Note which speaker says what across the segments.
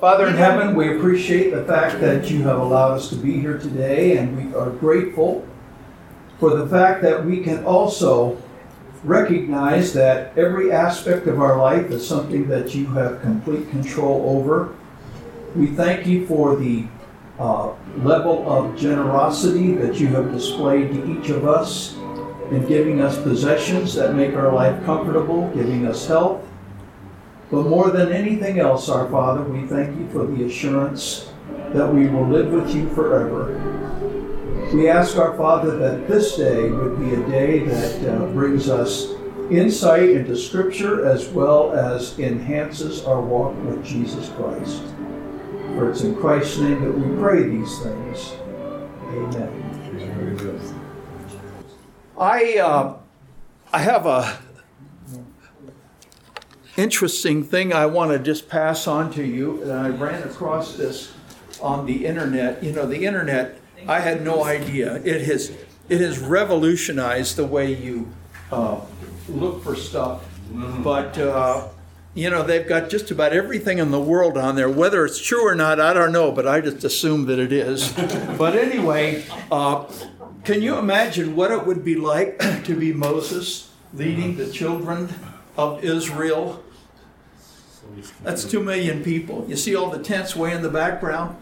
Speaker 1: Father in heaven, we appreciate the fact that you have allowed us to be here today, and we are grateful for the fact that we can also recognize that every aspect of our life is something that you have complete control over. We thank you for the uh, level of generosity that you have displayed to each of us in giving us possessions that make our life comfortable, giving us health. But more than anything else, our Father, we thank you for the assurance that we will live with you forever. We ask our Father that this day would be a day that uh, brings us insight into Scripture as well as enhances our walk with Jesus Christ. For it's in Christ's name that we pray these things. Amen. I uh, I have a interesting thing I want to just pass on to you. And I ran across this on the internet. You know, the internet. I had no idea. It has it has revolutionized the way you uh, look for stuff. But uh, you know, they've got just about everything in the world on there. Whether it's true or not, I don't know, but I just assume that it is. but anyway, uh, can you imagine what it would be like to be Moses leading the children of Israel? That's two million people. You see all the tents way in the background?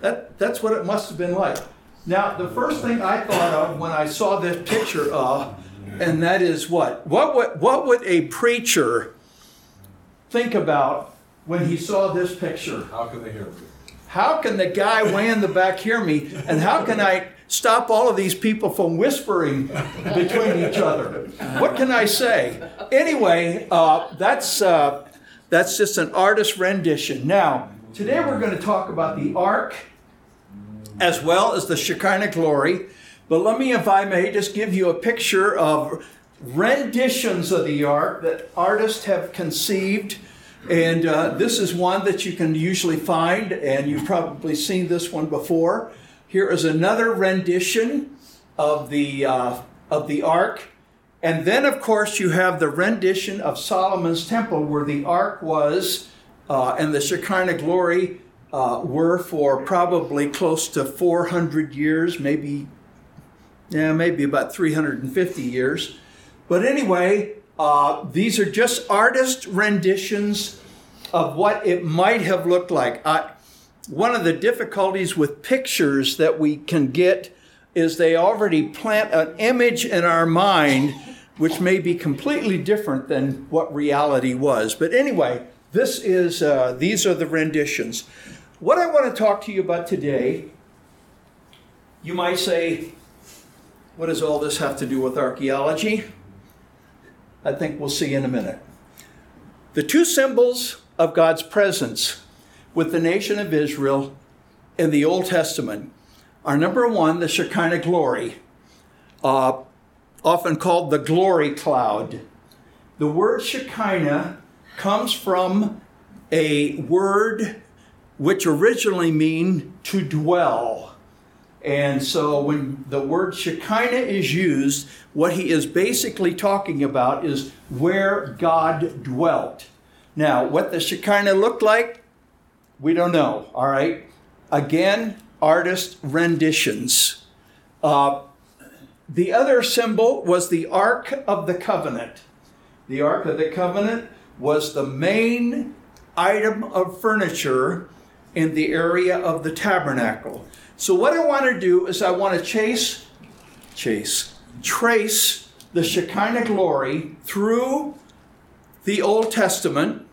Speaker 1: That, that's what it must have been like. Now, the first thing I thought of when I saw this picture, uh, and that is what? What would, what would a preacher think about when he saw this picture?
Speaker 2: How can they hear me?
Speaker 1: How can the guy way in the back hear me? And how can I stop all of these people from whispering between each other? What can I say? Anyway, uh, that's, uh, that's just an artist rendition. Now, today we're going to talk about the ark as well as the Shekinah glory. But let me, if I may, just give you a picture of renditions of the ark that artists have conceived. And uh, this is one that you can usually find, and you've probably seen this one before. Here is another rendition of the, uh, of the ark. And then, of course, you have the rendition of Solomon's temple where the ark was uh, and the Shekinah glory uh, were for probably close to 400 years, maybe, yeah, maybe about 350 years. But anyway, uh, these are just artist renditions of what it might have looked like. One of the difficulties with pictures that we can get is they already plant an image in our mind which may be completely different than what reality was. But anyway, this is uh, these are the renditions. What I want to talk to you about today, you might say, what does all this have to do with archaeology? I think we'll see in a minute. The two symbols of God's presence with the nation of Israel in the Old Testament are number one, the Shekinah glory, uh, often called the glory cloud. The word Shekinah comes from a word which originally mean to dwell. And so when the word Shekinah is used, what he is basically talking about is where God dwelt. Now, what the Shekinah looked like, we don't know, all right? Again, artist renditions. Uh, the other symbol was the Ark of the Covenant. The Ark of the Covenant was the main item of furniture in the area of the tabernacle. So what I want to do is I want to chase, chase, trace the Shekinah glory through the Old Testament,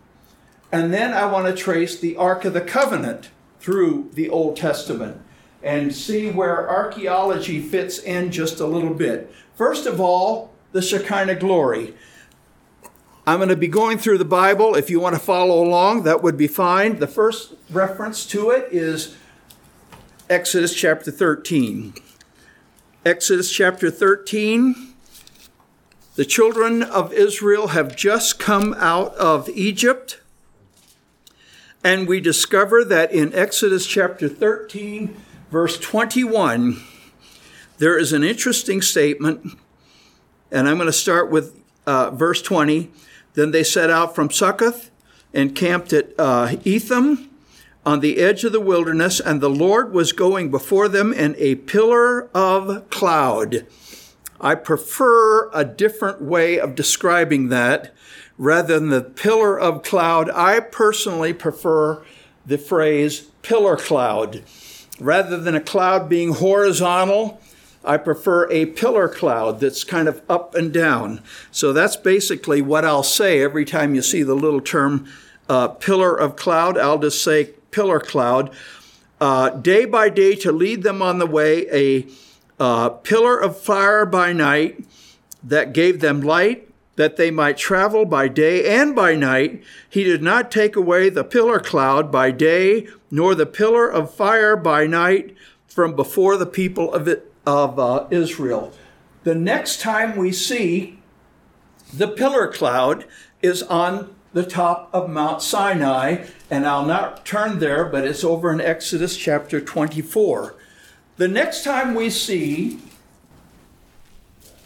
Speaker 1: and then I want to trace the Ark of the Covenant through the Old Testament and see where archaeology fits in just a little bit. First of all, the Shekinah glory. I'm going to be going through the Bible. If you want to follow along, that would be fine. The first reference to it is Exodus chapter 13. Exodus chapter 13. The children of Israel have just come out of Egypt. And we discover that in Exodus chapter 13, verse 21, there is an interesting statement. And I'm going to start with uh, verse 20. Then they set out from Succoth and camped at uh, Etham on the edge of the wilderness, and the Lord was going before them in a pillar of cloud. I prefer a different way of describing that rather than the pillar of cloud. I personally prefer the phrase pillar cloud. Rather than a cloud being horizontal, I prefer a pillar cloud that's kind of up and down. So that's basically what I'll say every time you see the little term uh, pillar of cloud. I'll just say pillar cloud. Uh, day by day to lead them on the way, a uh, pillar of fire by night that gave them light, that they might travel by day and by night. He did not take away the pillar cloud by day, nor the pillar of fire by night from before the people of, it, of uh, Israel. The next time we see the pillar cloud is on the top of Mount Sinai, and I'll not turn there, but it's over in Exodus chapter 24. The next time we see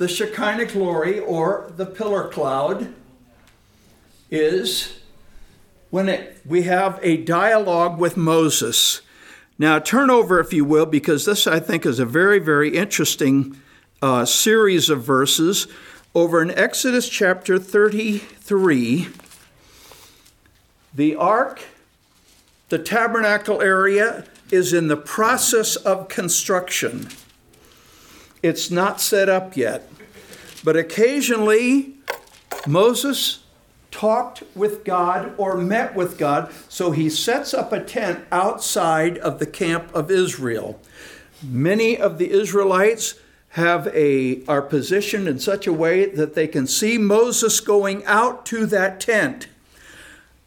Speaker 1: the Shekinah glory or the pillar cloud is when it, we have a dialogue with Moses. Now, turn over, if you will, because this I think is a very, very interesting uh, series of verses over in Exodus chapter 33. The ark, the tabernacle area, is in the process of construction. It's not set up yet. But occasionally, Moses talked with God or met with God, so he sets up a tent outside of the camp of Israel. Many of the Israelites have a are positioned in such a way that they can see Moses going out to that tent.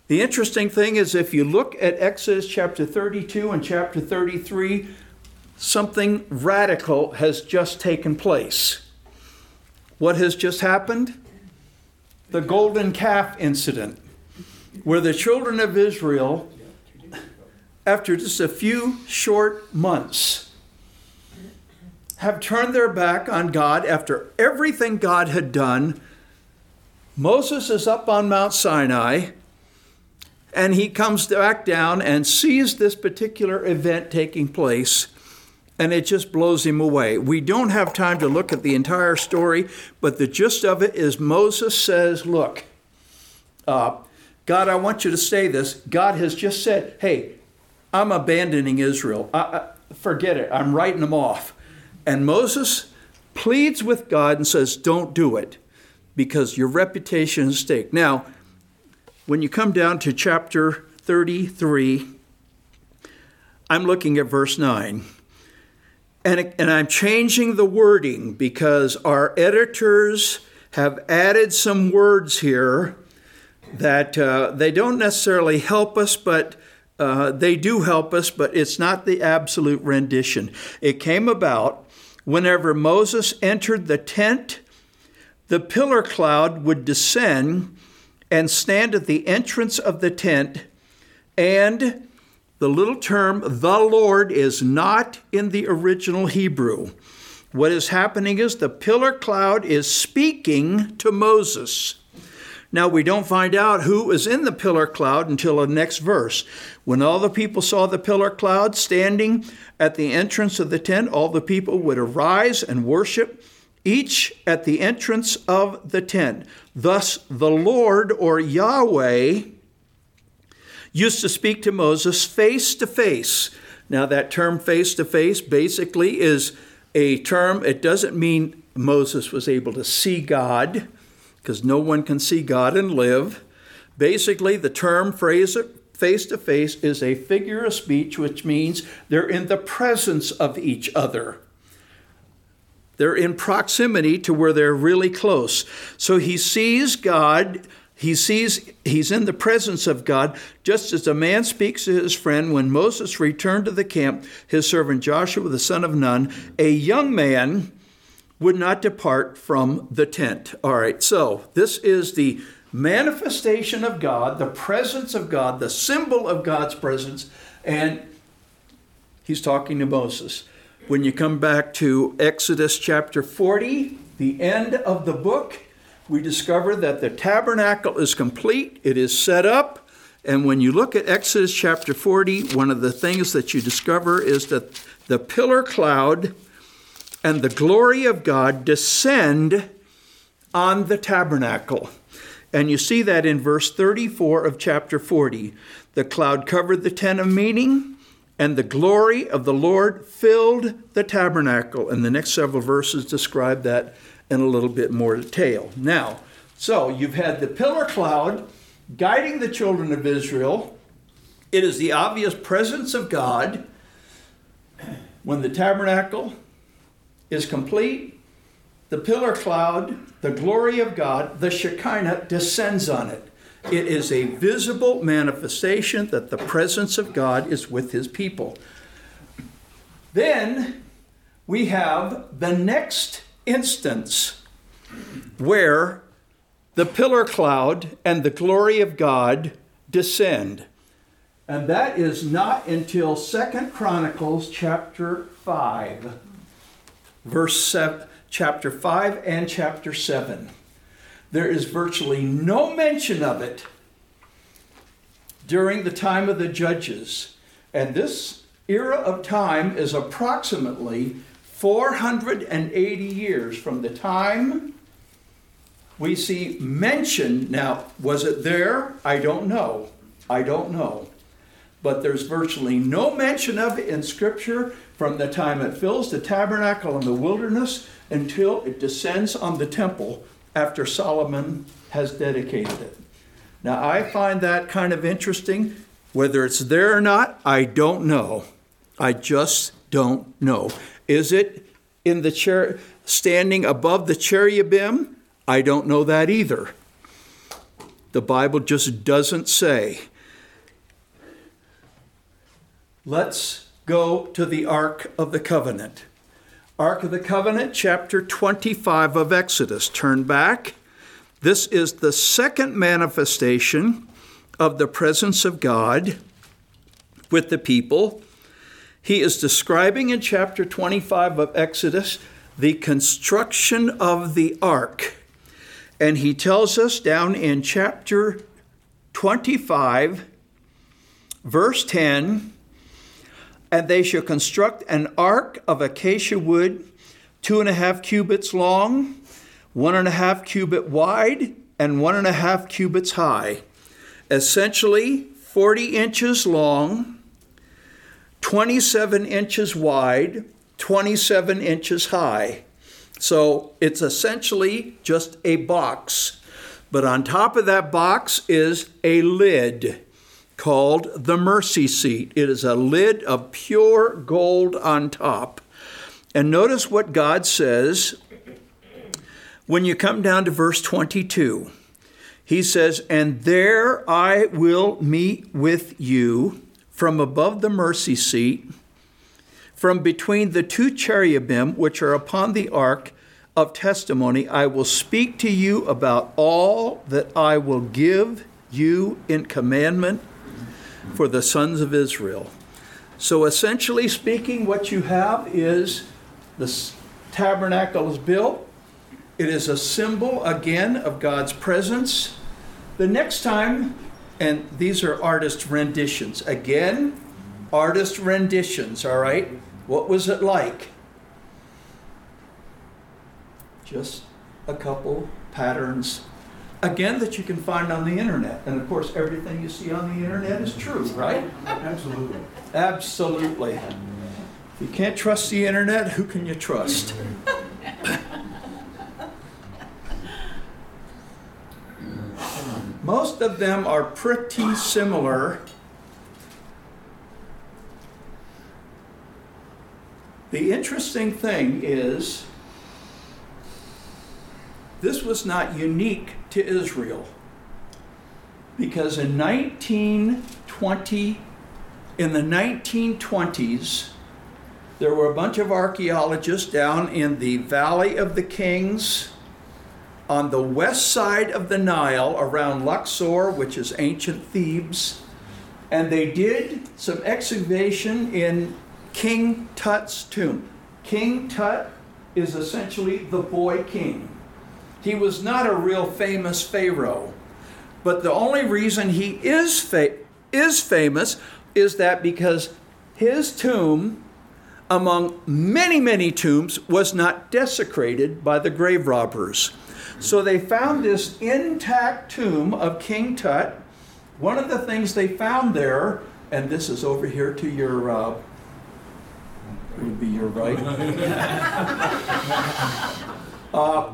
Speaker 1: The interesting thing is, if you look at Exodus chapter 32 and chapter 33, something radical has just taken place. What has just happened? The golden calf incident, where the children of Israel, after just a few short months, have turned their back on God after everything God had done. Moses is up on Mount Sinai and he comes back down and sees this particular event taking place and it just blows him away. We don't have time to look at the entire story, but the gist of it is Moses says, Look, uh, God, I want you to say this. God has just said, Hey, I'm abandoning Israel. I, I, forget it. I'm writing them off. And Moses pleads with God and says, Don't do it because your reputation is at stake. Now, when you come down to chapter 33, I'm looking at verse 9. And, and I'm changing the wording because our editors have added some words here that uh, they don't necessarily help us, but uh, they do help us, but it's not the absolute rendition. It came about whenever Moses entered the tent, the pillar cloud would descend and stand at the entrance of the tent, and the little term, the Lord, is not in the original Hebrew. What is happening is the pillar cloud is speaking to Moses. Now, we don't find out who is in the pillar cloud until the next verse. When all the people saw the pillar cloud standing at the entrance of the tent, all the people would arise and worship each at the entrance of the tent. Thus, the Lord or Yahweh used to speak to Moses face to face. Now, that term face to face basically is a term, it doesn't mean Moses was able to see God, because no one can see God and live. Basically, the term phrase face to face is a figure of speech, which means they're in the presence of each other. They're in proximity to where they're really close. So he sees God, he sees he's in the presence of God, just as a man speaks to his friend when Moses returned to the camp, his servant Joshua the son of Nun, a young man would not depart from the tent. All right, so this is the manifestation of God, the presence of God, the symbol of God's presence, and he's talking to Moses. When you come back to Exodus chapter 40, the end of the book, we discover that the tabernacle is complete, it is set up, And when you look at Exodus chapter 40, one of the things that you discover is that the pillar cloud and the glory of God descend on the tabernacle. And you see that in verse 34 of chapter 40. The cloud covered the tent of meeting, and the glory of the Lord filled the tabernacle. And the next several verses describe that in a little bit more detail. Now, so you've had the pillar cloud guiding the children of Israel. It is the obvious presence of God. When the tabernacle is complete, the pillar cloud, the glory of God, the Shekinah descends on it. It is a visible manifestation that the presence of God is with his people. Then we have the next instance where the pillar cloud and the glory of God descend. And that is not until Second Chronicles chapter 5, verse 7, chapter 5 and chapter 7. There is virtually no mention of it during the time of the judges. And this era of time is approximately 480 years from the time we see mention. Now, was it there? I don't know. I don't know. But there's virtually no mention of it in Scripture from the time it fills the tabernacle in the wilderness until it descends on the temple after Solomon has dedicated it. Now, I find that kind of interesting. Whether it's there or not, I don't know. I just don't know. Is it in the chair, standing above the cherubim? I don't know that either. The Bible just doesn't say. Let's go to the Ark of the Covenant. Ark of the Covenant, chapter 25 of Exodus. Turn back. This is the second manifestation of the presence of God with the people. He is describing in chapter 25 of Exodus the construction of the ark. And he tells us down in chapter 25, verse 10 and they shall construct an ark of acacia wood, two and a half cubits long, one and a half cubit wide, and one and a half cubits high. Essentially, 40 inches long, 27 inches wide, 27 inches high. So it's essentially just a box. But on top of that box is a lid called the mercy seat. It is a lid of pure gold on top. And notice what God says when you come down to verse 22. He says, And there I will meet with you from above the mercy seat, from between the two cherubim which are upon the ark of testimony. I will speak to you about all that I will give you in commandment for the sons of Israel. So, essentially speaking, what you have is the tabernacle is built. It is a symbol, again, of God's presence. The next time, and these are artist renditions. Again, artist renditions, all right? What was it like? Just a couple patterns again that you can find on the internet. And of course, everything you see on the internet is true, right?
Speaker 2: Absolutely.
Speaker 1: Absolutely. If you can't trust the internet, who can you trust? Most of them are pretty similar. The interesting thing is this was not unique to Israel because in 1920, in the 1920s, there were a bunch of archaeologists down in the Valley of the Kings on the west side of the Nile around Luxor, which is ancient Thebes, and they did some excavation in King Tut's tomb. King Tut is essentially the boy king. He was not a real famous Pharaoh, But the only reason he is, fa- is famous is that because his tomb, among many, many tombs, was not desecrated by the grave robbers. So they found this intact tomb of King Tut. One of the things they found there, and this is over here to your, uh, would be your right. uh,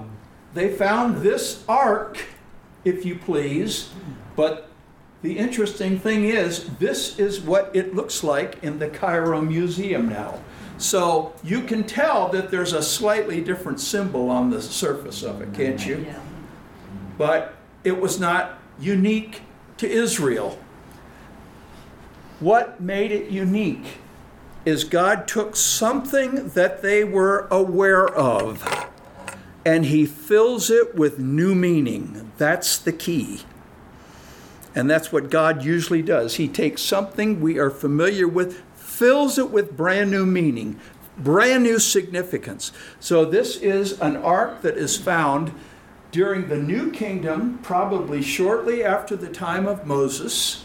Speaker 1: they found this ark, if you please, but the interesting thing is, this is what it looks like in the Cairo Museum now. So you can tell that there's a slightly different symbol on the surface of it, can't you? But it was not unique to Israel. What made it unique is God took something that they were aware of and he fills it with new meaning. That's the key. And that's what God usually does. He takes something we are familiar with, fills it with brand new meaning, brand new significance. So, this is an ark that is found during the New Kingdom, probably shortly after the time of Moses.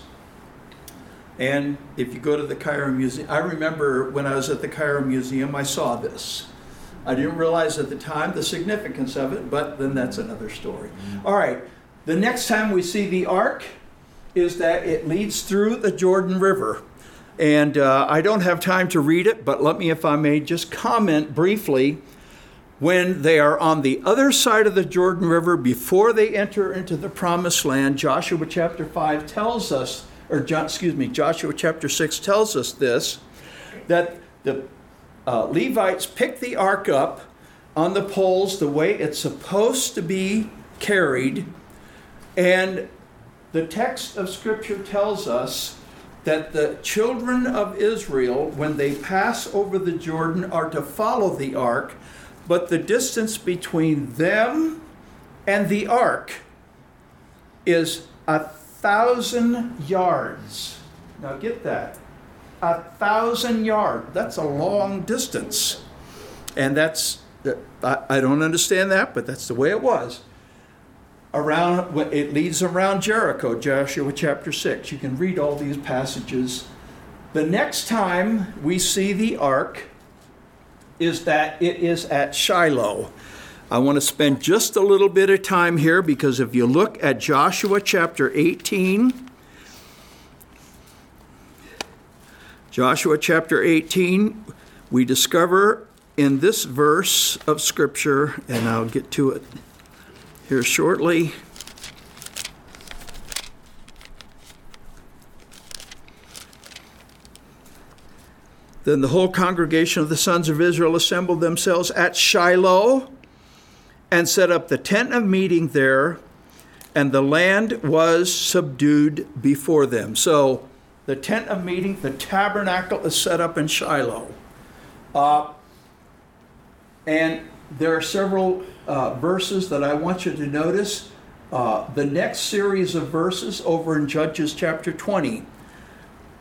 Speaker 1: And if you go to the Cairo Museum, I remember when I was at the Cairo Museum, I saw this. I didn't realize at the time the significance of it, but then that's another story. Mm-hmm. All right, the next time we see the ark is that it leads through the Jordan River. And uh, I don't have time to read it, but let me, if I may, just comment briefly. When they are on the other side of the Jordan River before they enter into the promised land, Joshua chapter 5 tells us, or excuse me, Joshua chapter 6 tells us this that the uh, Levites pick the ark up on the poles the way it's supposed to be carried, and the text of Scripture tells us that the children of Israel, when they pass over the Jordan, are to follow the ark, but the distance between them and the ark is a thousand yards. Now get that a thousand yards. That's a long distance. And that's, I don't understand that, but that's the way it was. Around, it leads around Jericho, Joshua chapter 6. You can read all these passages. The next time we see the ark is that it is at Shiloh. I want to spend just a little bit of time here because if you look at Joshua chapter 18, Joshua chapter 18, we discover in this verse of Scripture, and I'll get to it here shortly. Then the whole congregation of the sons of Israel assembled themselves at Shiloh and set up the tent of meeting there, and the land was subdued before them. So the tent of meeting, the tabernacle is set up in Shiloh. Uh, and there are several uh, verses that I want you to notice. Uh, the next series of verses over in Judges chapter 20.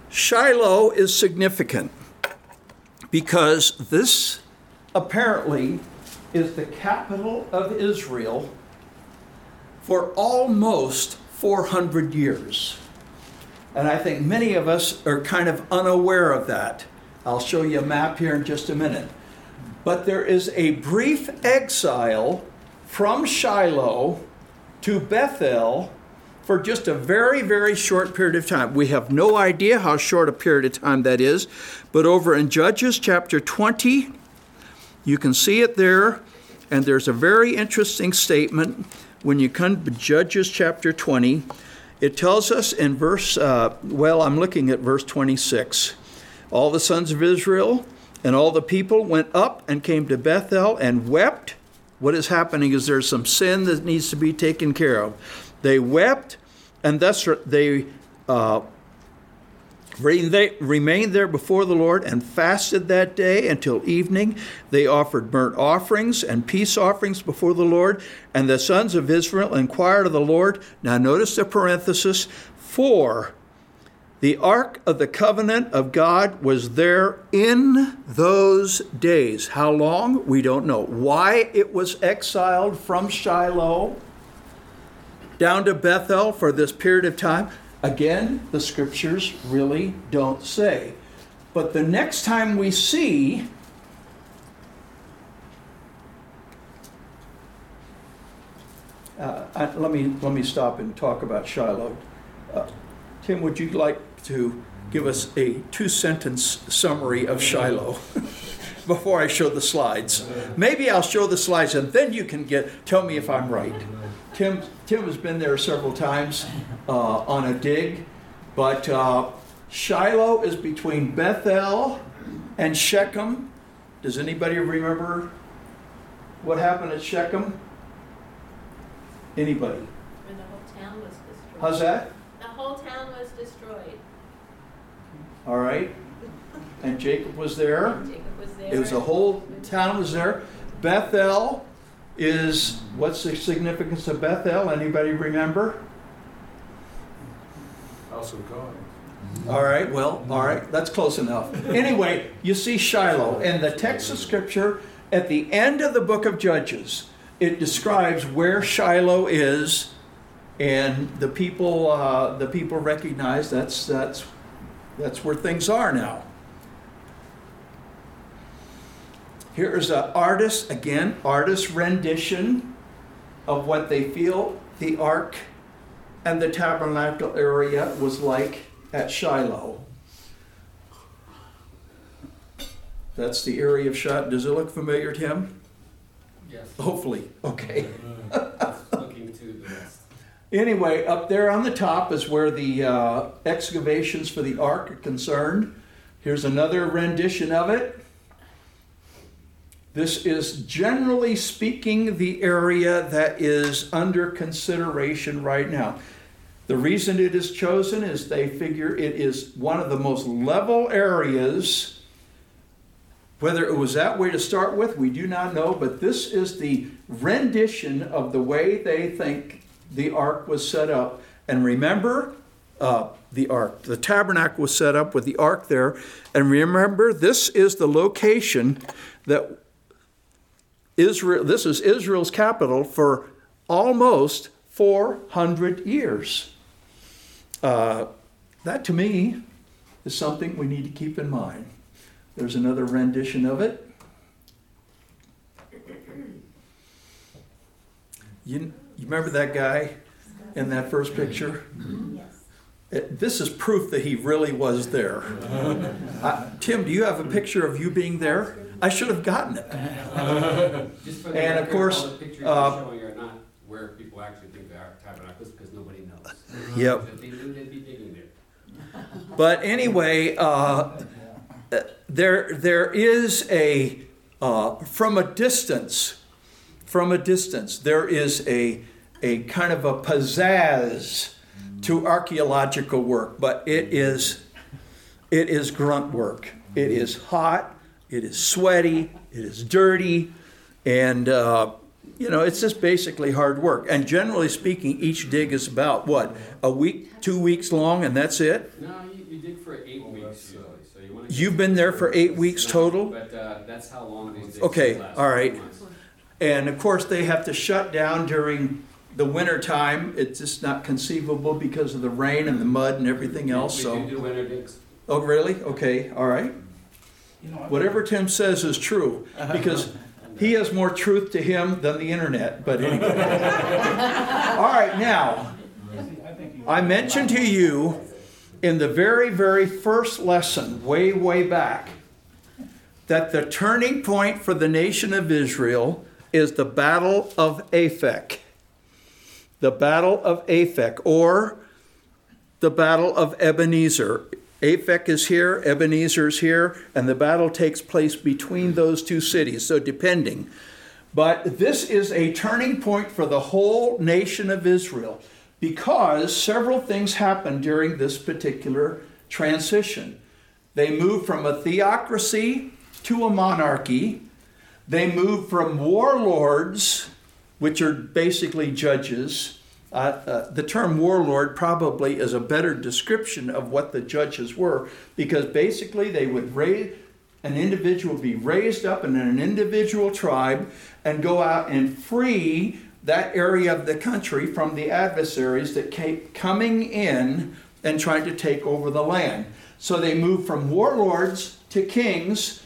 Speaker 1: Shiloh is significant because this apparently is the capital of Israel for almost 400 years. And I think many of us are kind of unaware of that. I'll show you a map here in just a minute. But there is a brief exile from Shiloh to Bethel for just a very, very short period of time. We have no idea how short a period of time that is, but over in Judges chapter 20, you can see it there, and there's a very interesting statement when you come to Judges chapter 20. It tells us in verse, uh, well, I'm looking at verse 26. All the sons of Israel and all the people went up and came to Bethel and wept. What is happening is there's some sin that needs to be taken care of. They wept, and thus they uh, they remained there before the Lord and fasted that day until evening. They offered burnt offerings and peace offerings before the Lord. And the sons of Israel inquired of the Lord. Now, notice the parenthesis for the ark of the covenant of God was there in those days. How long? We don't know. Why it was exiled from Shiloh? down to Bethel for this period of time? Again, the scriptures really don't say. But the next time we see uh, I, let me let me stop and talk about Shiloh. Uh, Tim, would you like to give us a two-sentence summary of Shiloh before I show the slides? Maybe I'll show the slides and then you can get tell me if I'm right. Tim Tim has been there several times uh, on a dig, but uh, Shiloh is between Bethel and Shechem. Does anybody remember what happened at Shechem? Anybody?
Speaker 2: When the whole town was destroyed.
Speaker 1: How's that?
Speaker 2: The whole town was destroyed.
Speaker 1: All right. And Jacob was there.
Speaker 2: Jacob was there.
Speaker 1: It was a whole town was there. Bethel is what's the significance of Bethel? Anybody remember?
Speaker 3: House of God.
Speaker 1: All right, well, all right, that's close enough. Anyway, you see Shiloh, and the text of Scripture at the end of the book of Judges, it describes where Shiloh is, and the people, uh, the people recognize that's that's that's where things are now. Here's an artist again, artist rendition of what they feel the ark and the tabernacle area was like at Shiloh. That's the area of Shiloh. Does it look familiar to him?
Speaker 4: Yes.
Speaker 1: Hopefully. Okay.
Speaker 4: Looking to the west.
Speaker 1: Anyway, up there on the top is where the uh, excavations for the ark are concerned. Here's another rendition of it. This is generally speaking the area that is under consideration right now. The reason it is chosen is they figure it is one of the most level areas. Whether it was that way to start with, we do not know, but this is the rendition of the way they think the ark was set up. And remember, uh, the ark, the tabernacle was set up with the ark there. And remember, this is the location that Israel, this is Israel's capital for almost 400 years. Uh, that to me is something we need to keep in mind. There's another rendition of it. You, you remember that guy in that first picture?
Speaker 2: Yes.
Speaker 1: It- this is proof that he really was there. Uh, Tim, do you have a picture of you being there? I should have gotten it.
Speaker 4: Just for the
Speaker 1: And of course,
Speaker 4: the pictures
Speaker 1: uh,
Speaker 4: you're showing are not where people actually think the Ark Tabernacle is because nobody knows.
Speaker 1: Yep.
Speaker 4: If they knew, they'd be digging there.
Speaker 1: But anyway, uh, there there is a uh, from a distance, from a distance, there is a a kind of a pizzazz to archaeological work, but it is it is grunt work. It is hot. It is sweaty. It is dirty, and uh, you know it's just basically hard work. And generally speaking, each dig is about what a week, two weeks long, and that's it.
Speaker 4: No, you, you dig for eight weeks usually, so you want to.
Speaker 1: You've been there for eight weeks
Speaker 4: No,
Speaker 1: total?
Speaker 4: But uh, that's how long these digs
Speaker 1: Okay,
Speaker 4: last.
Speaker 1: all right.
Speaker 4: Two months.
Speaker 1: And of course, they have to shut down during the winter time. It's just not conceivable because of the rain and the mud and everything else.
Speaker 4: We
Speaker 1: So,
Speaker 4: do do winter digs.
Speaker 1: oh, really? Okay, all right. Whatever Tim says is true because he has more truth to him than the internet. But anyway. all right, now, I mentioned to you in the very, very first lesson, way, way back, that the turning point for the nation of Israel is the Battle of Aphek. The Battle of Aphek, or the Battle of Ebenezer. Aphek is here, Ebenezer is here, and the battle takes place between those two cities, so depending. But this is a turning point for the whole nation of Israel because several things happened during this particular transition. They moved from a theocracy to a monarchy. They moved from warlords, which are basically judges. Uh, uh, the term warlord probably is a better description of what the judges were because basically they would raise an individual be raised up in an individual tribe and go out and free that area of the country from the adversaries that came coming in and trying to take over the land. So they moved from warlords to kings.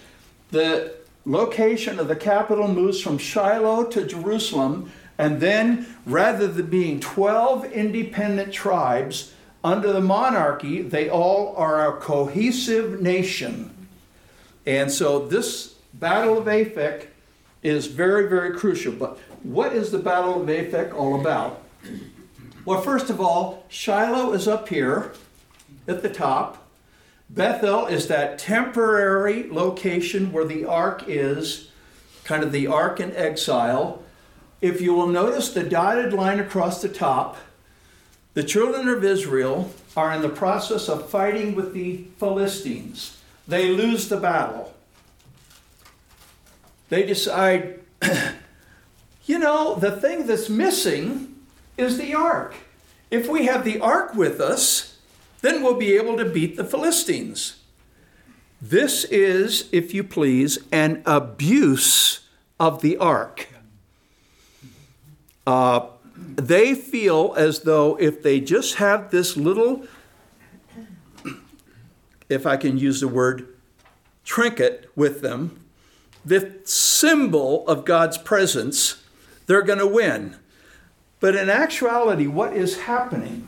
Speaker 1: The location of the capital moves from Shiloh to Jerusalem, and then rather than being 12 independent tribes under the monarchy, they all are a cohesive nation. And so this Battle of Aphek is very, very crucial. But what is the Battle of Aphek all about? Well, first of all, Shiloh is up here at the top. Bethel is that temporary location where the ark is, kind of the ark in exile. If you will notice the dotted line across the top, the children of Israel are in the process of fighting with the Philistines. They lose the battle. They decide, you know, the thing that's missing is the ark. If we have the ark with us, then we'll be able to beat the Philistines. This is, if you please, an abuse of the ark. Uh, they feel as though if they just have this little, if I can use the word, trinket with them, the symbol of God's presence, they're going to win. But in actuality, what is happening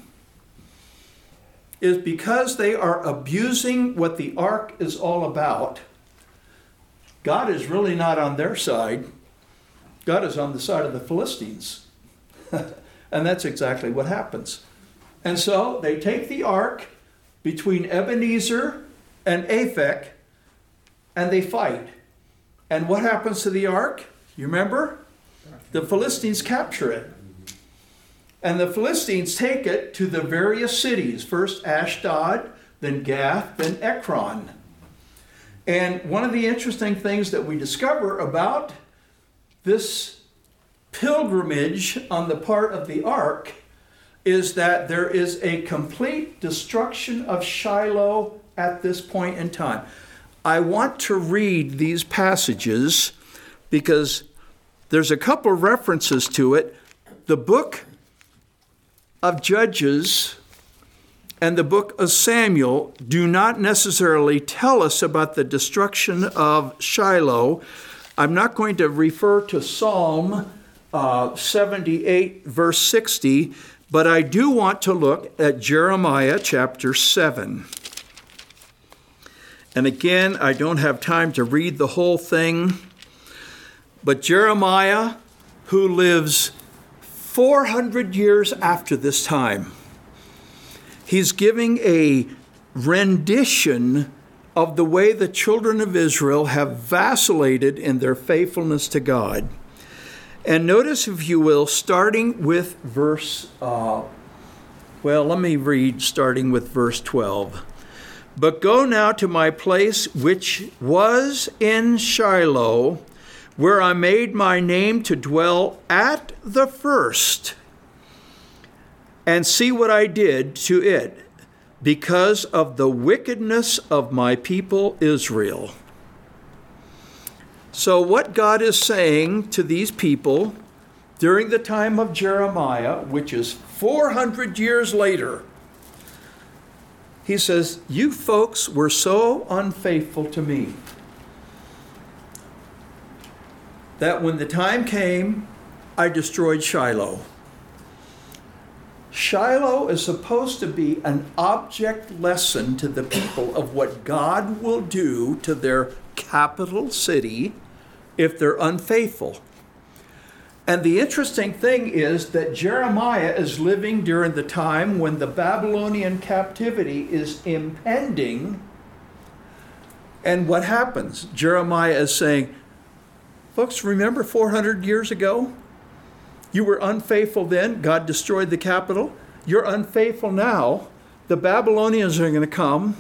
Speaker 1: is because they are abusing what the ark is all about, God is really not on their side. God is on the side of the Philistines. and that's exactly what happens. And so they take the ark between Ebenezer and Aphek and they fight. And what happens to the ark? You remember? The Philistines capture it. And the Philistines take it to the various cities first Ashdod, then Gath, then Ekron. And one of the interesting things that we discover about this pilgrimage on the part of the ark is that there is a complete destruction of Shiloh at this point in time. I want to read these passages because there's a couple of references to it. The book of Judges and the book of Samuel do not necessarily tell us about the destruction of Shiloh. I'm not going to refer to Psalm uh, 78, verse 60, but I do want to look at Jeremiah chapter 7. And again, I don't have time to read the whole thing, but Jeremiah, who lives 400 years after this time, he's giving a rendition of the way the children of Israel have vacillated in their faithfulness to God. And notice, if you will, starting with verse, uh, well, let me read starting with verse 12. But go now to my place which was in Shiloh, where I made my name to dwell at the first, and see what I did to it because of the wickedness of my people Israel. So, what God is saying to these people during the time of Jeremiah, which is 400 years later, he says, You folks were so unfaithful to me that when the time came, I destroyed Shiloh. Shiloh is supposed to be an object lesson to the people of what God will do to their capital city if they're unfaithful. And the interesting thing is that Jeremiah is living during the time when the Babylonian captivity is impending. And what happens? Jeremiah is saying, Folks, remember 400 years ago? You were unfaithful then. God destroyed the capital. You're unfaithful now. The Babylonians are going to come,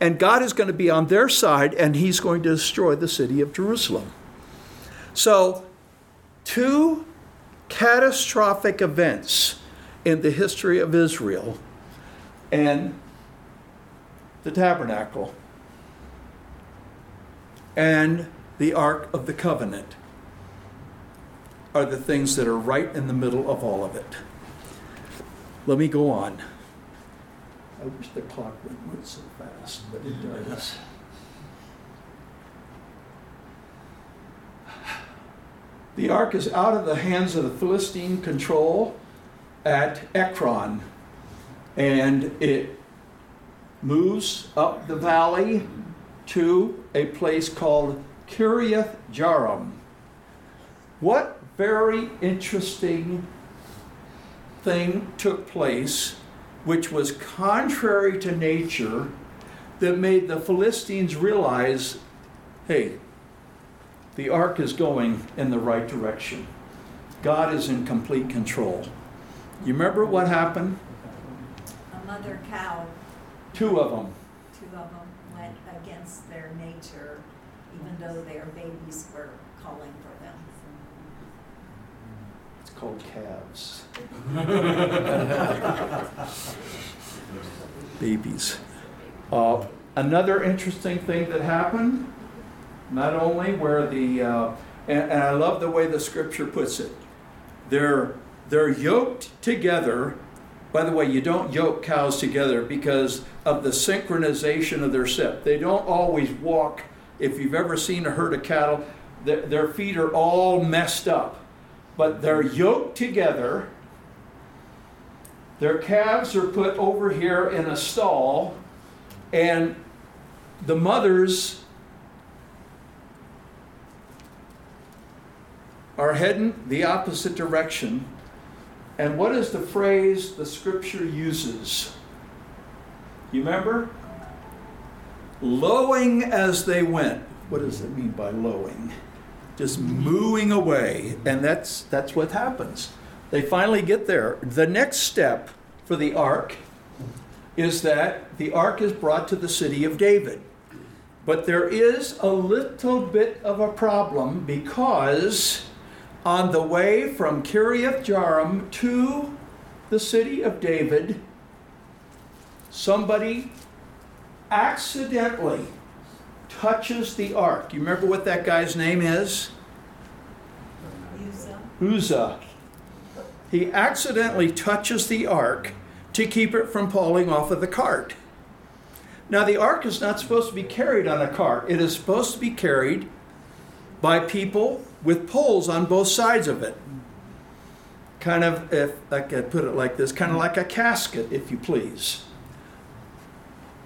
Speaker 1: and God is going to be on their side, and He's going to destroy the city of Jerusalem. So, two catastrophic events in the history of Israel and the tabernacle and the Ark of the Covenant are the things that are right in the middle of all of it. Let me go on. I wish the clock wouldn't move so fast, but it does. The ark is out of the hands of the Philistine control at Ekron, and it moves up the valley to a place called Kiriath Jearim. What very interesting thing took place, which was contrary to nature, that made the Philistines realize hey, the ark is going in the right direction. God is in complete control. You remember what happened?
Speaker 3: A mother cow,
Speaker 1: Two of them.
Speaker 3: two of them went against their nature, even though their babies were calling for them.
Speaker 1: Called calves. Babies. Uh, another interesting thing that happened, not only where the, uh, and, and I love the way the scripture puts it, they're, they're yoked together. By the way, you don't yoke cows together because of the synchronization of their step. They don't always walk. If you've ever seen a herd of cattle, their feet are all messed up but they're yoked together. Their calves are put over here in a stall, and the mothers are heading the opposite direction. And what is the phrase the scripture uses? You remember? Lowing as they went. What does it mean by lowing? Just mooing away and that's that's what happens. They finally get there. The next step for the ark is that the ark is brought to the city of david. But there is a little bit of a problem because on the way from Kiriath Jearim to the city of David, somebody accidentally touches the ark. You remember what that guy's name is?
Speaker 3: Uzzah,
Speaker 1: Uzzah. He accidentally touches the ark to keep it from falling off of the cart. Now, the ark is not supposed to be carried on a cart, it is supposed to be carried by people with poles on both sides of it. Kind of, if I could put it like this, kind of like a casket, if you please.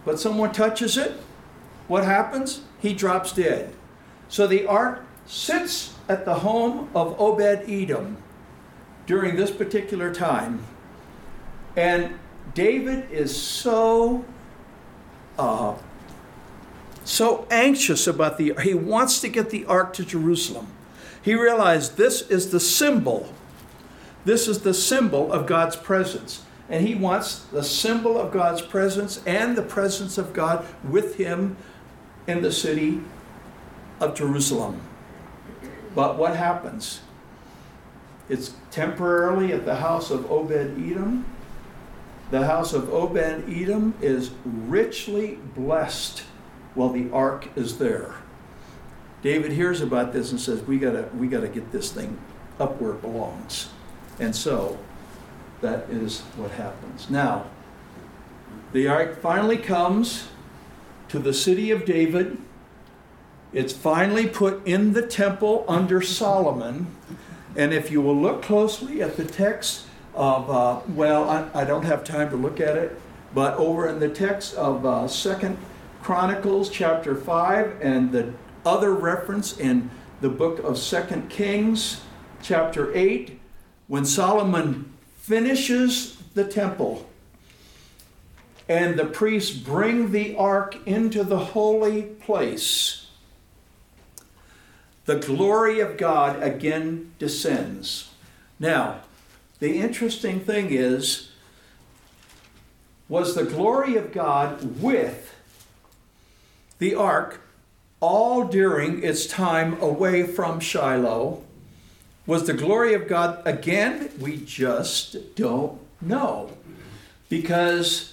Speaker 1: But someone touches it, what happens? He drops dead. So the ark sits at the home of Obed Edom during this particular time. And David is so uh, so anxious about the he wants to get the ark to Jerusalem. He realized this is the symbol. This is the symbol of God's presence. And he wants the symbol of God's presence and the presence of God with him in the city of Jerusalem. But what happens? It's temporarily at the house of Obed Edom. The house of Obed Edom is richly blessed while the ark is there. David hears about this and says, "We gotta, we gotta get this thing up where it belongs." And so, that is what happens. Now, the ark finally comes to the city of David. It's finally put in the temple under Solomon. And if you will look closely at the text of, uh, well, I, I, don't have time to look at it, but over in the text of uh, Second Chronicles chapter 5 and the other reference in the book of Second Kings chapter 8, when Solomon finishes the temple and the priests bring the ark into the holy place, the glory of God again descends. Now, the interesting thing is, was the glory of God with the ark all during its time away from Shiloh? Was the glory of God again? We just don't know. Because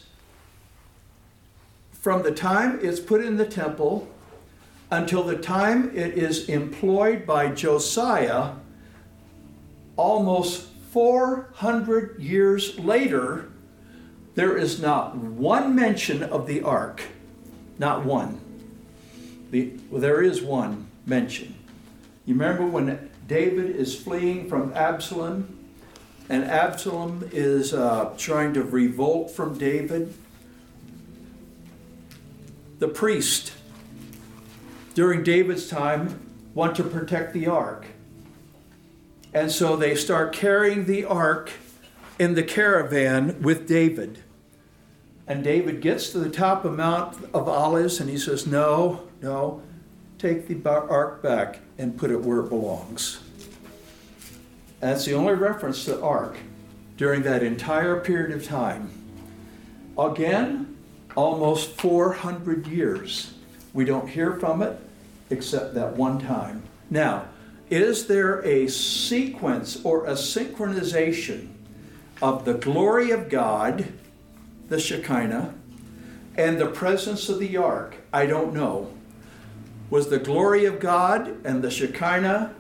Speaker 1: from the time it's put in the temple until the time it is employed by Josiah, almost 400 years later, there is not one mention of the ark. Not one. The, well, there is one mention. You remember when David is fleeing from Absalom, and Absalom is uh, trying to revolt from David? The priest, during David's time, want to protect the ark. And so they start carrying the ark in the caravan with David. And David gets to the top of Mount of Olives and he says, No, no, take the ark back and put it where it belongs. That's the only reference to the ark during that entire period of time. Again, almost 400 years. We don't hear from it except that one time. Now, is there a sequence or a synchronization of the glory of God, the Shekinah, and the presence of the ark? I don't know. Was the glory of God and the Shekinah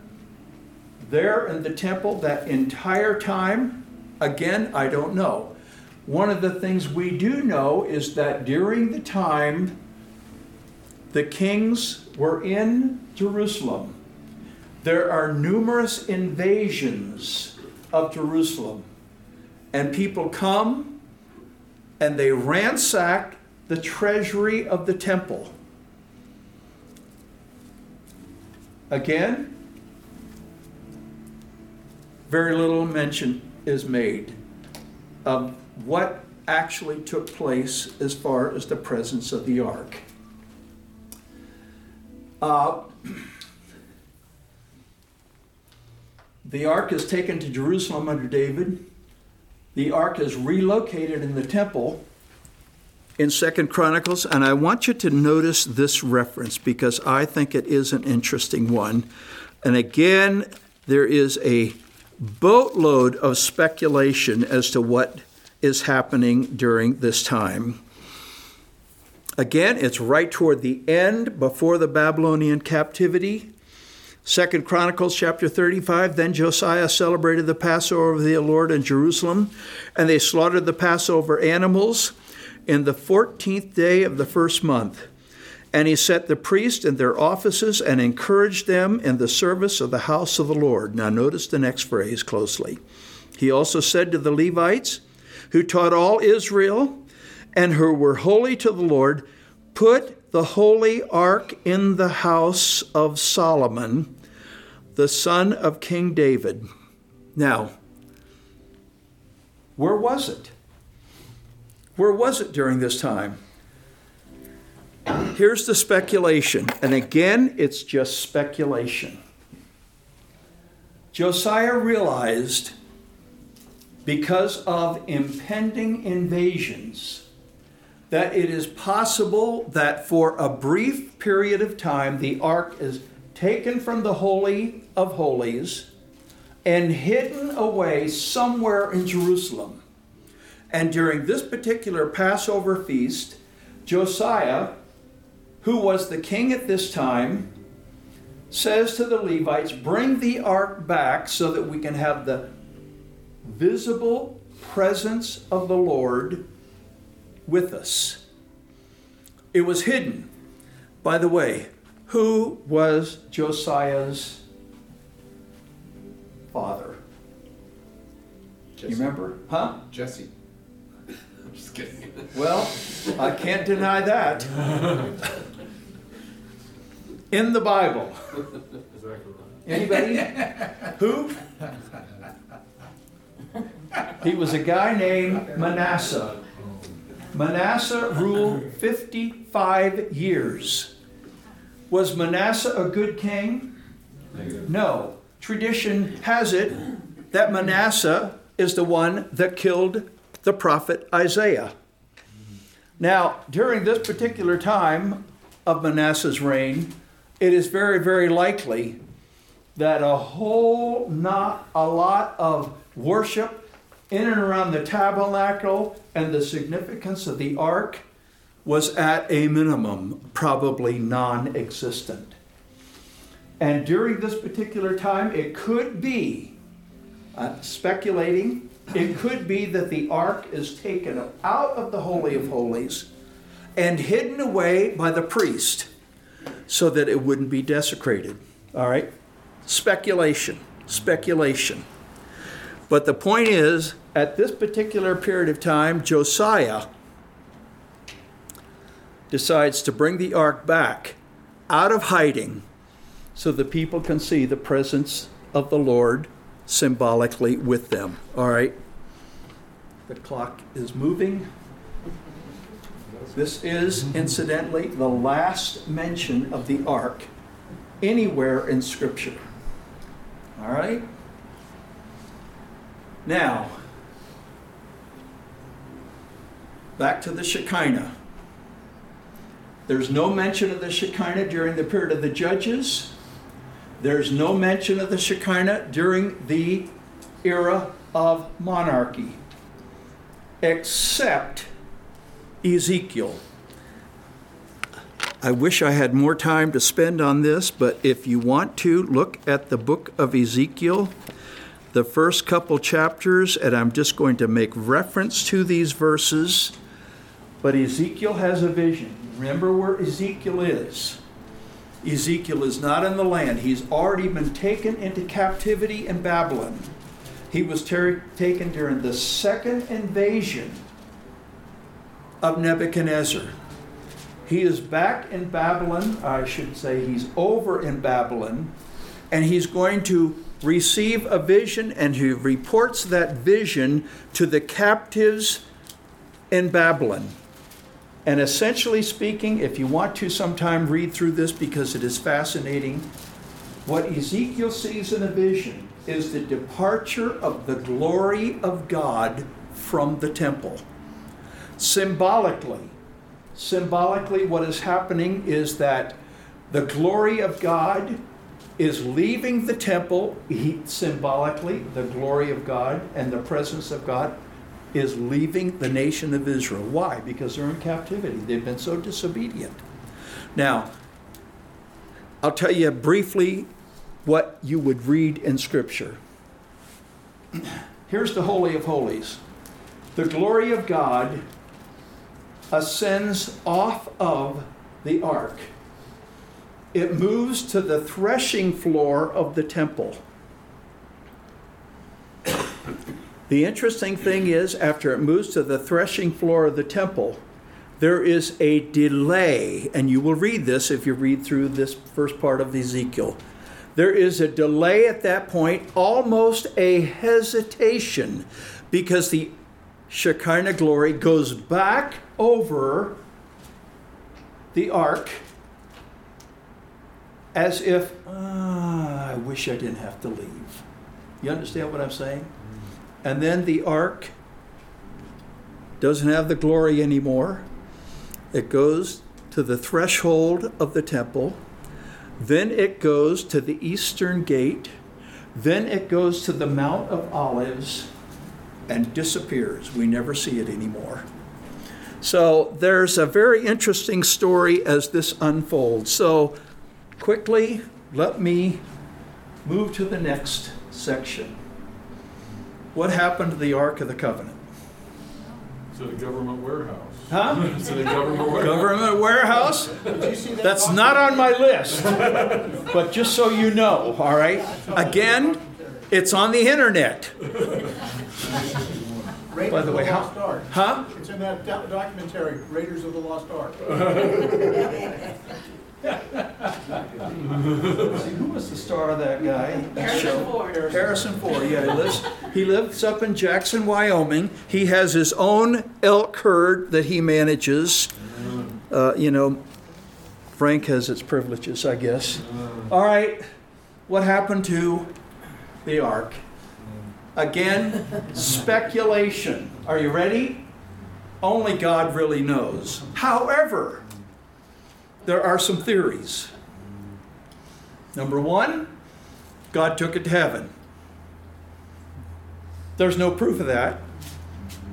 Speaker 1: there in the temple that entire time? Again, I don't know. One of the things we do know is that during the time the kings were in Jerusalem, there are numerous invasions of Jerusalem. And people come and they ransack the treasury of the temple. Again, very little mention is made of what actually took place as far as the presence of the ark. Uh, the ark is taken to Jerusalem under David. The ark is relocated in the temple in Second Chronicles, and I want you to notice this reference because I think it is an interesting one. And again, there is a boatload of speculation as to what is happening during this time. Again, it's right toward the end before the Babylonian captivity. Second Chronicles chapter 35 Then Josiah celebrated the Passover of the Lord in Jerusalem, and they slaughtered the Passover animals in the 14th day of the first month. And he set the priests in their offices and encouraged them in the service of the house of the Lord. Now, notice the next phrase closely. He also said to the Levites, who taught all Israel and who were holy to the Lord, Put the holy ark in the house of Solomon, the son of King David. Now, where was it? Where was it during this time? Here's the speculation, and again, it's just speculation. Josiah realized because of impending invasions that it is possible that for a brief period of time the ark is taken from the Holy of Holies and hidden away somewhere in Jerusalem. And during this particular Passover feast, Josiah who was the king at this time, says to the Levites, Bring the ark back so that we can have the visible presence of the Lord with us. It was hidden. By the way, who was Josiah's father?
Speaker 4: Jesse.
Speaker 1: You remember? Huh?
Speaker 4: Jesse. I'm just kidding.
Speaker 1: Well, I can't deny that. In the Bible. Anybody? Who? He was a guy named Manasseh. Manasseh ruled 55 years. Was Manasseh a good king? No. Tradition has it that Manasseh is the one that killed the prophet Isaiah. Now, during this particular time of Manasseh's reign, it is very, very likely that a whole not a lot of worship in and around the tabernacle and the significance of the ark was at a minimum, probably non existent. And during this particular time, it could be uh, speculating. It could be that the ark is taken out of the Holy of Holies and hidden away by the priest so that it wouldn't be desecrated. All right? Speculation, speculation. But the point is, at this particular period of time, Josiah decides to bring the ark back out of hiding so the people can see the presence of the Lord symbolically with them. All right? The clock is moving. This is, incidentally, the last mention of the ark anywhere in Scripture. All right? Now, back to the Shekinah. There's no mention of the Shekinah during the period of the Judges. There's no mention of the Shekinah during the era of monarchy, except Ezekiel. I wish I had more time to spend on this, but if you want to, look at the book of Ezekiel, the first couple chapters, and I'm just going to make reference to these verses. But Ezekiel has a vision. Remember where Ezekiel is. Ezekiel is not in the land. He's already been taken into captivity in Babylon. He was ter- taken during the second invasion of Nebuchadnezzar. He is back in Babylon, I should say, he's over in Babylon, and he's going to receive a vision, and he reports that vision to the captives in Babylon. And essentially speaking, if you want to sometime read through this because it is fascinating, what Ezekiel sees in a vision is the departure of the glory of God from the temple. Symbolically, symbolically, what is happening is that the glory of God is leaving the temple, he, symbolically, the glory of God and the presence of God is leaving the nation of Israel. Why? Because they're in captivity. They've been so disobedient. Now, I'll tell you briefly what you would read in Scripture. Here's the Holy of Holies. The glory of God ascends off of the ark. It moves to the threshing floor of the temple. The interesting thing is, after it moves to the threshing floor of the temple, there is a delay, and you will read this if you read through this first part of Ezekiel. There is a delay at that point, almost a hesitation, because the Shekinah glory goes back over the ark as if, ah, I wish I didn't have to leave. You understand what I'm saying? And then the ark doesn't have the glory anymore. It goes to the threshold of the temple. Then it goes to the eastern gate. Then it goes to the Mount of Olives and disappears. We never see it anymore. So there's a very interesting story as this unfolds. So quickly, let me move to the next section. What happened to the Ark of the Covenant?
Speaker 5: To the government warehouse.
Speaker 1: Huh?
Speaker 5: To the government warehouse.
Speaker 1: Government warehouse? That's not on my list. But just so you know, all right? Again, it's on the internet.
Speaker 6: Raiders
Speaker 1: By the
Speaker 6: of
Speaker 1: way, how-
Speaker 6: Lost
Speaker 1: Huh?
Speaker 6: It's in that documentary, Raiders of the Lost Ark.
Speaker 1: See, who was the star of that guy? that
Speaker 2: Harrison? Ford.
Speaker 1: Harrison Ford, yeah, he lives, he lives up in Jackson, Wyoming. He has his own elk herd that he manages. Uh, you know, Frank has its privileges, I guess. All right, what happened to the ark? Again, speculation. Are you ready? Only God really knows. However, there are some theories. Number one, God took it to heaven. There's no proof of that.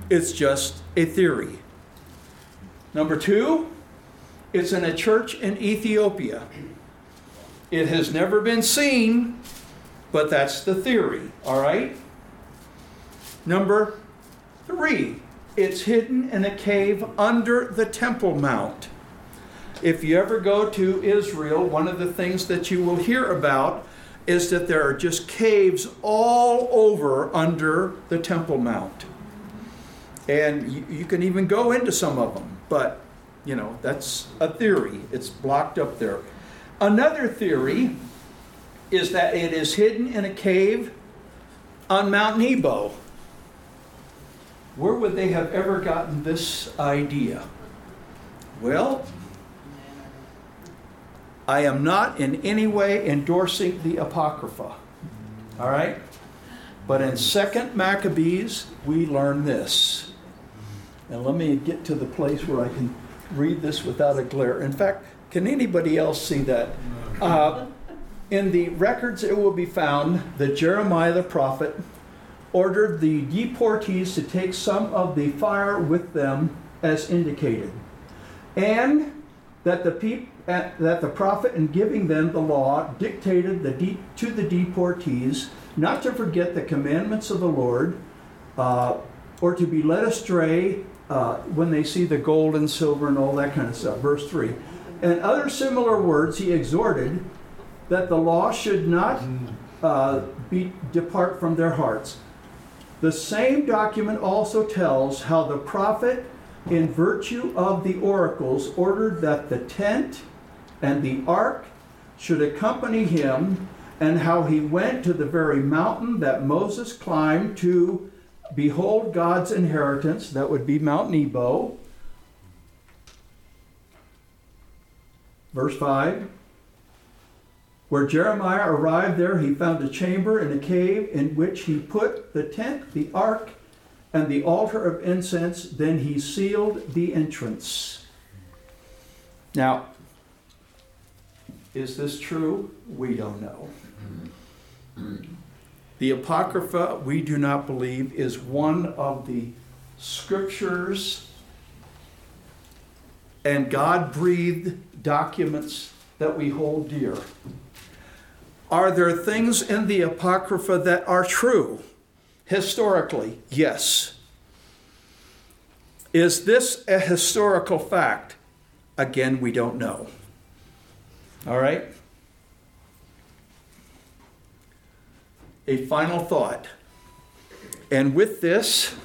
Speaker 1: It's just a theory. Number two, it's in a church in Ethiopia. It has never been seen, but that's the theory, all right? Number three, it's hidden in a cave under the Temple Mount. If you ever go to Israel, one of the things that you will hear about is that there are just caves all over under the Temple Mount. And you, you can even go into some of them, but you know, that's a theory. It's blocked up there. Another theory is that it is hidden in a cave on Mount Nebo. Where would they have ever gotten this idea? Well, I am not in any way endorsing the Apocrypha. All right? But in 2nd Maccabees, we learn this. And let me get to the place where I can read this without a glare. In fact, can anybody else see that? Uh, in the records, it will be found that Jeremiah the prophet ordered the deportees to take some of the fire with them as indicated, and that the peop- uh, that the prophet, in giving them the law, dictated the de- to the deportees not to forget the commandments of the Lord, uh, or to be led astray uh, when they see the gold and silver and all that kind of stuff. Verse 3. And other similar words he exhorted that the law should not uh, be, depart from their hearts. The same document also tells how the prophet, in virtue of the oracles, ordered that the tent and the ark should accompany him, and how he went to the very mountain that Moses climbed to behold God's inheritance, that would be Mount Nebo. Verse 5 Where Jeremiah arrived there, he found a chamber in a cave in which he put the tent, the ark, and the altar of incense. Then he sealed the entrance. Now, is this true? We don't know. Mm-hmm. The Apocrypha, we do not believe, is one of the scriptures and God breathed documents that we hold dear. Are there things in the Apocrypha that are true? Historically, yes. Is this a historical fact? Again, we don't know. All right? A final thought. And with this,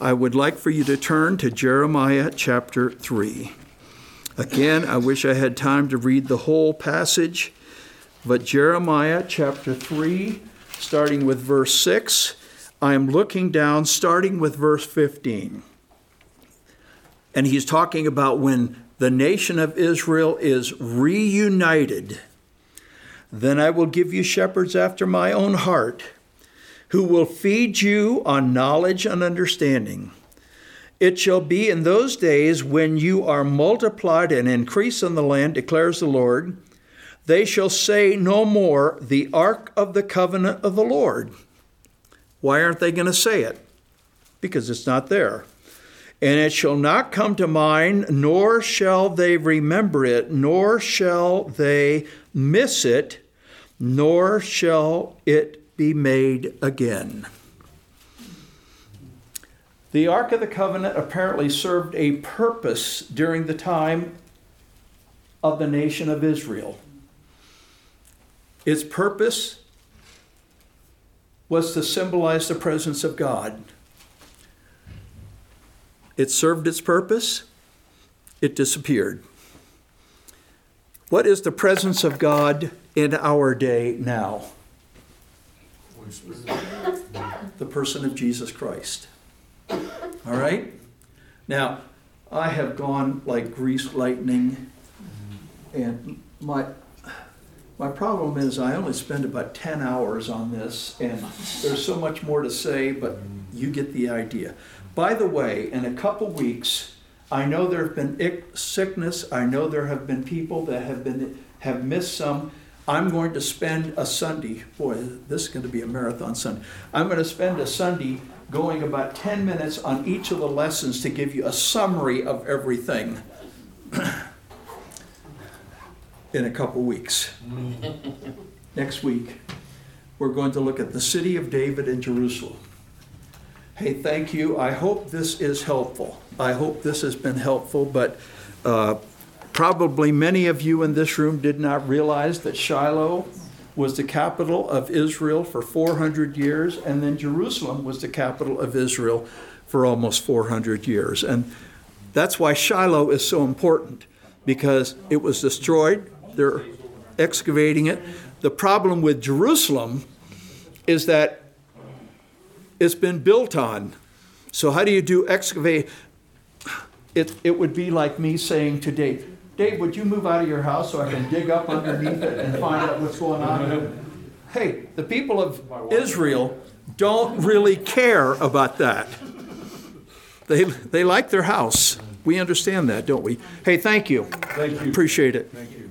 Speaker 1: I would like for you to turn to Jeremiah chapter 3. Again, I wish I had time to read the whole passage, but Jeremiah chapter 3, starting with verse 6, I am looking down, starting with verse 15. And he's talking about when the nation of Israel is reunited. Then I will give you shepherds after my own heart, who will feed you on knowledge and understanding. It shall be in those days when you are multiplied and increase in the land, declares the Lord, they shall say no more, the ark of the covenant of the Lord. Why aren't they going to say it? Because it's not there. And it shall not come to mind, nor shall they remember it, nor shall they miss it, nor shall it be made again. The Ark of the Covenant apparently served a purpose during the time of the nation of Israel. Its purpose was to symbolize the presence of God. It served its purpose, it disappeared. What is the presence of God in our day now? The person of Jesus Christ. All right? Now, I have gone like greased lightning, and my my problem is I only spend about 10 hours on this, and there's so much more to say, but you get the idea. By the way, in a couple weeks, I know there have been ick- sickness. I know there have been people that have been have missed some. I'm going to spend a Sunday. Boy, this is going to be a marathon Sunday. I'm going to spend a Sunday going about 10 minutes on each of the lessons to give you a summary of everything in a couple weeks. Next week. we're going to look at the city of David in Jerusalem. Hey, thank you. I hope this is helpful. I hope this has been helpful, but uh, probably many of you in this room did not realize that Shiloh was the capital of Israel for 400 years, and then Jerusalem was the capital of Israel for almost 400 years. And that's why Shiloh is so important, because it was destroyed. They're excavating it. The problem with Jerusalem is that it's been built on. So how do you do excavate? It, it would be like me saying to Dave, Dave, would you move out of your house so I can dig up underneath it and find out what's going on? Hey, the people of Israel don't really care about that. They, they like their house. We understand that, don't we? Hey, thank you.
Speaker 5: Thank you.
Speaker 1: Appreciate it.
Speaker 5: Thank you.